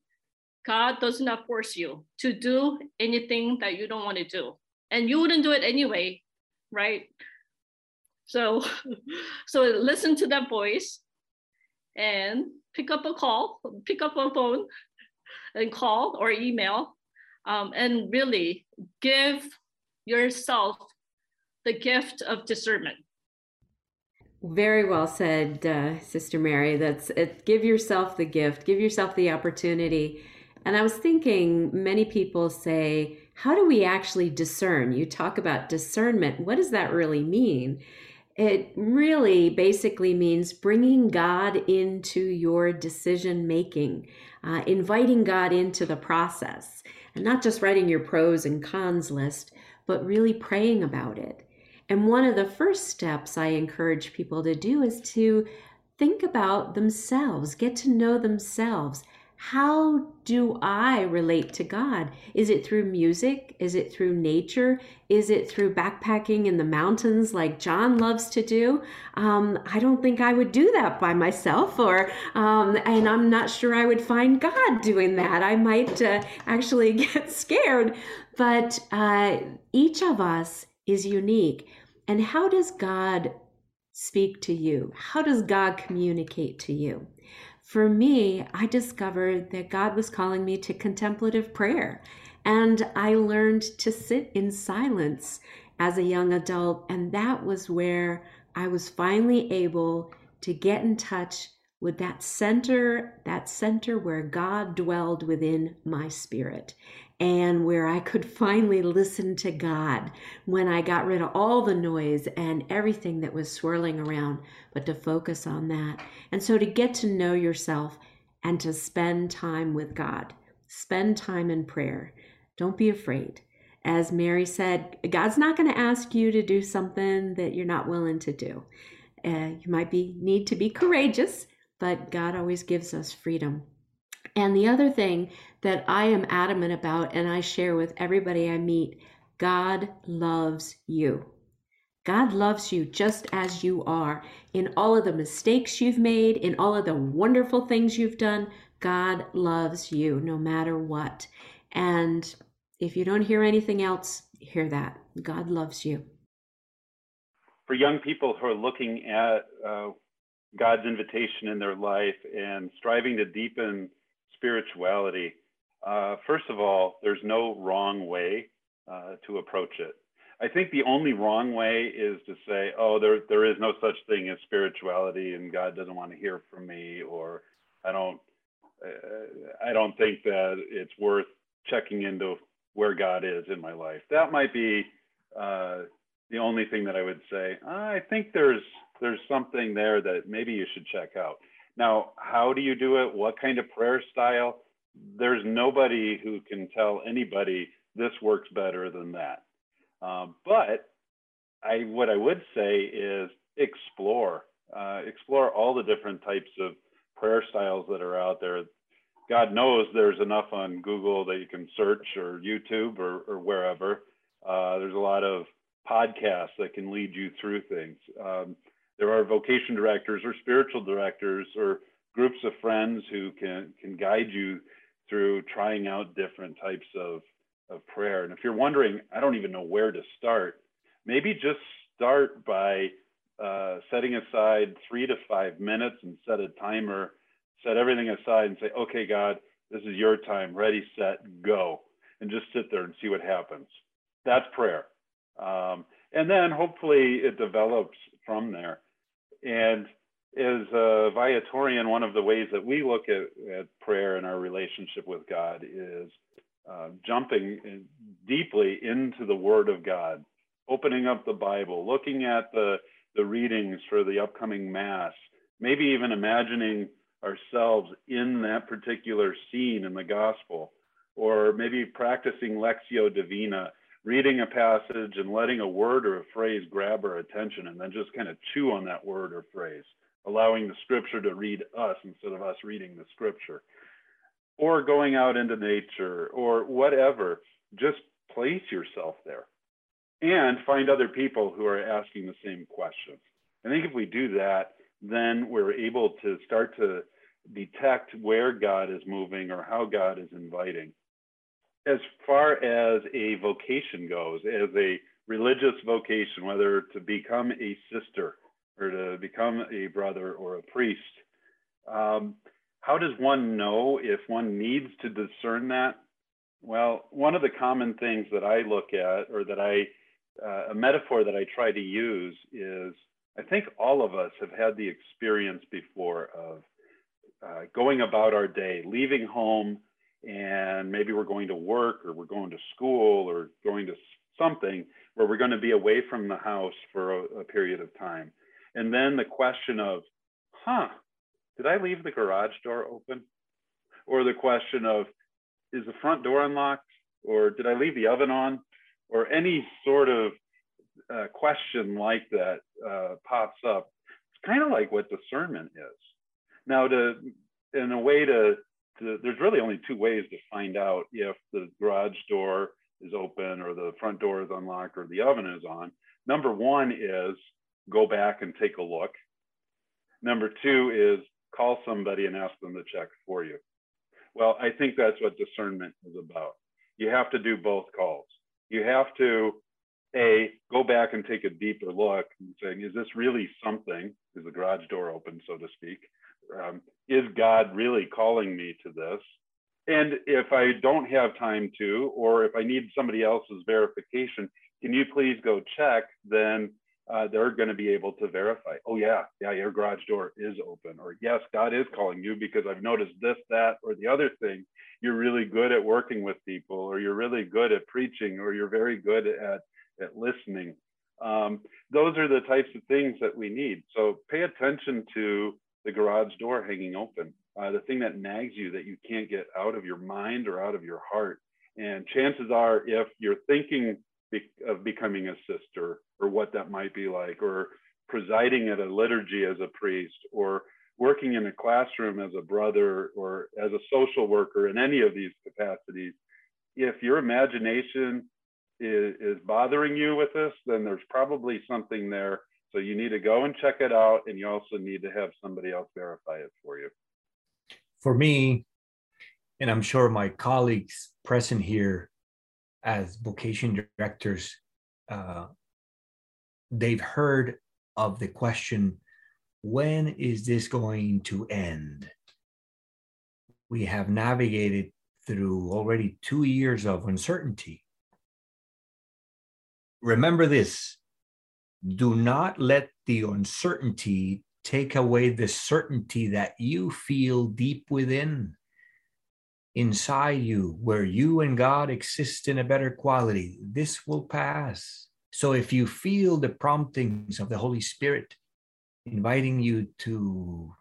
God does not force you to do anything that you don't want to do. And you wouldn't do it anyway, right? So, so listen to that voice and pick up a call, pick up a phone and call or email um, and really give yourself the gift of discernment. Very well said, uh, Sister Mary. That's it. Give yourself the gift, give yourself the opportunity. And I was thinking, many people say, How do we actually discern? You talk about discernment. What does that really mean? It really basically means bringing God into your decision making, uh, inviting God into the process, not just writing your pros and cons list, but really praying about it. And one of the first steps I encourage people to do is to think about themselves, get to know themselves. How do I relate to God? Is it through music? Is it through nature? Is it through backpacking in the mountains like John loves to do? Um, I don't think I would do that by myself, or um, and I'm not sure I would find God doing that. I might uh, actually get scared. But uh, each of us is unique. And how does God speak to you? How does God communicate to you? For me, I discovered that God was calling me to contemplative prayer. And I learned to sit in silence as a young adult. And that was where I was finally able to get in touch with that center, that center where God dwelled within my spirit and where I could finally listen to God when I got rid of all the noise and everything that was swirling around, but to focus on that. And so to get to know yourself and to spend time with God, spend time in prayer. Don't be afraid. As Mary said, God's not going to ask you to do something that you're not willing to do. Uh, you might be need to be courageous, but God always gives us freedom. And the other thing that I am adamant about and I share with everybody I meet God loves you. God loves you just as you are. In all of the mistakes you've made, in all of the wonderful things you've done, God loves you no matter what. And if you don't hear anything else, hear that. God loves you. For young people who are looking at uh, God's invitation in their life and striving to deepen spirituality, uh, first of all, there's no wrong way uh, to approach it. I think the only wrong way is to say, oh, there, there is no such thing as spirituality and God doesn't want to hear from me, or I don't, uh, I don't think that it's worth checking into where God is in my life. That might be uh, the only thing that I would say. I think there's, there's something there that maybe you should check out. Now, how do you do it? What kind of prayer style? There's nobody who can tell anybody this works better than that. Um, but I, what I would say is explore, uh, explore all the different types of prayer styles that are out there. God knows there's enough on Google that you can search or YouTube or, or wherever. Uh, there's a lot of podcasts that can lead you through things. Um, there are vocation directors or spiritual directors or groups of friends who can can guide you through trying out different types of of prayer. And if you're wondering, I don't even know where to start, maybe just start by uh, setting aside three to five minutes and set a timer, set everything aside and say, okay, God, this is your time, ready, set, go. And just sit there and see what happens. That's prayer. Um, and then hopefully it develops from there. And as a Viatorian, one of the ways that we look at, at prayer and our relationship with God is uh, jumping deeply into the Word of God, opening up the Bible, looking at the, the readings for the upcoming Mass, maybe even imagining ourselves in that particular scene in the Gospel, or maybe practicing Lectio Divina, reading a passage and letting a word or a phrase grab our attention and then just kind of chew on that word or phrase allowing the scripture to read us instead of us reading the scripture, or going out into nature, or whatever. Just place yourself there and find other people who are asking the same questions. I think if we do that, then we're able to start to detect where God is moving or how God is inviting. As far as a vocation goes, as a religious vocation, whether to become a sister or to become a brother or a priest. Um, how does one know if one needs to discern that? Well, one of the common things that I look at, or that I, uh, a metaphor that I try to use is I think all of us have had the experience before of uh, going about our day, leaving home, and maybe we're going to work or we're going to school or going to something where we're going to be away from the house for a, a period of time. And then the question of, huh, did I leave the garage door open? Or the question of, is the front door unlocked? Or did I leave the oven on? Or any sort of uh, question like that uh, pops up. It's kind of like what discernment is. Now, to in a way to, to, there's really only two ways to find out if the garage door is open or the front door is unlocked or the oven is on. Number one is go back and take a look. Number two is call somebody and ask them to check for you. Well, I think that's what discernment is about. You have to do both calls. You have to, A, go back and take a deeper look and saying, is this really something? Is the garage door open, so to speak? Um, is God really calling me to this? And if I don't have time to, or if I need somebody else's verification, can you please go check? Then uh, they're going to be able to verify, oh, yeah, yeah, your garage door is open. Or, yes, God is calling you because I've noticed this, that, or the other thing. You're really good at working with people, or you're really good at preaching, or you're very good at, at listening. Um, those are the types of things that we need. So pay attention to the garage door hanging open, uh, the thing that nags you that you can't get out of your mind or out of your heart. And chances are, if you're thinking of becoming a sister or what that might be like, or presiding at a liturgy as a priest, or working in a classroom as a brother or as a social worker in any of these capacities. If your imagination is, is bothering you with this, then there's probably something there. So you need to go and check it out, and you also need to have somebody else verify it for you. For me, and I'm sure my colleagues present here as vocation directors, uh, they've heard of the question when is this going to end? We have navigated through already two years of uncertainty. Remember this do not let the uncertainty take away the certainty that you feel deep within inside you, where you and God exist in a better quality. This will pass. So if you feel the promptings of the Holy Spirit inviting you to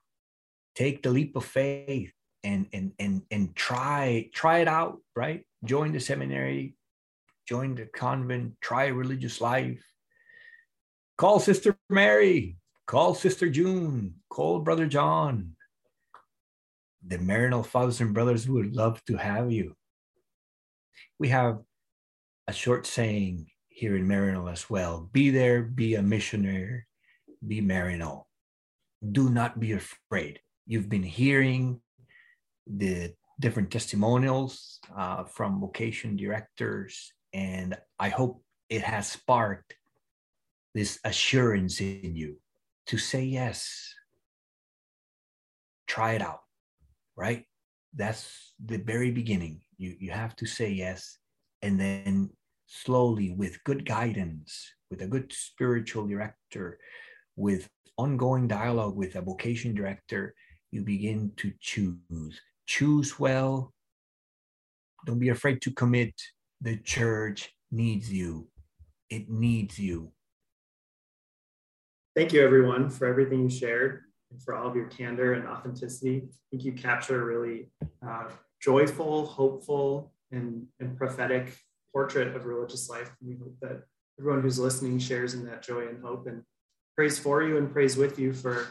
take the leap of faith and and and and try try it out, right? Join the seminary, join the convent, try a religious life. Call Sister Mary, call Sister June, call Brother John, the Maryknoll fathers and brothers would love to have you. We have a short saying here in Maryknoll as well be there, be a missionary, be Maryknoll. Do not be afraid. You've been hearing the different testimonials uh, from vocation directors, and I hope it has sparked this assurance in you to say yes. Try it out right? That's the very beginning. You, you have to say yes. And then slowly, with good guidance, with a good spiritual director, with ongoing dialogue with a vocation director, you begin to choose. Choose well. Don't be afraid to commit. The church needs you. It needs you. Thank you, everyone, for everything you shared and for all of your candor and authenticity. I think you capture a really uh, joyful, hopeful, and, and prophetic portrait of religious life. And we hope that everyone who's listening shares in that joy and hope and praise for you and praise with you for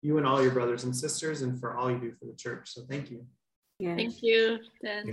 you and all your brothers and sisters and for all you do for the church. So thank you. Yes. Thank you, Dan.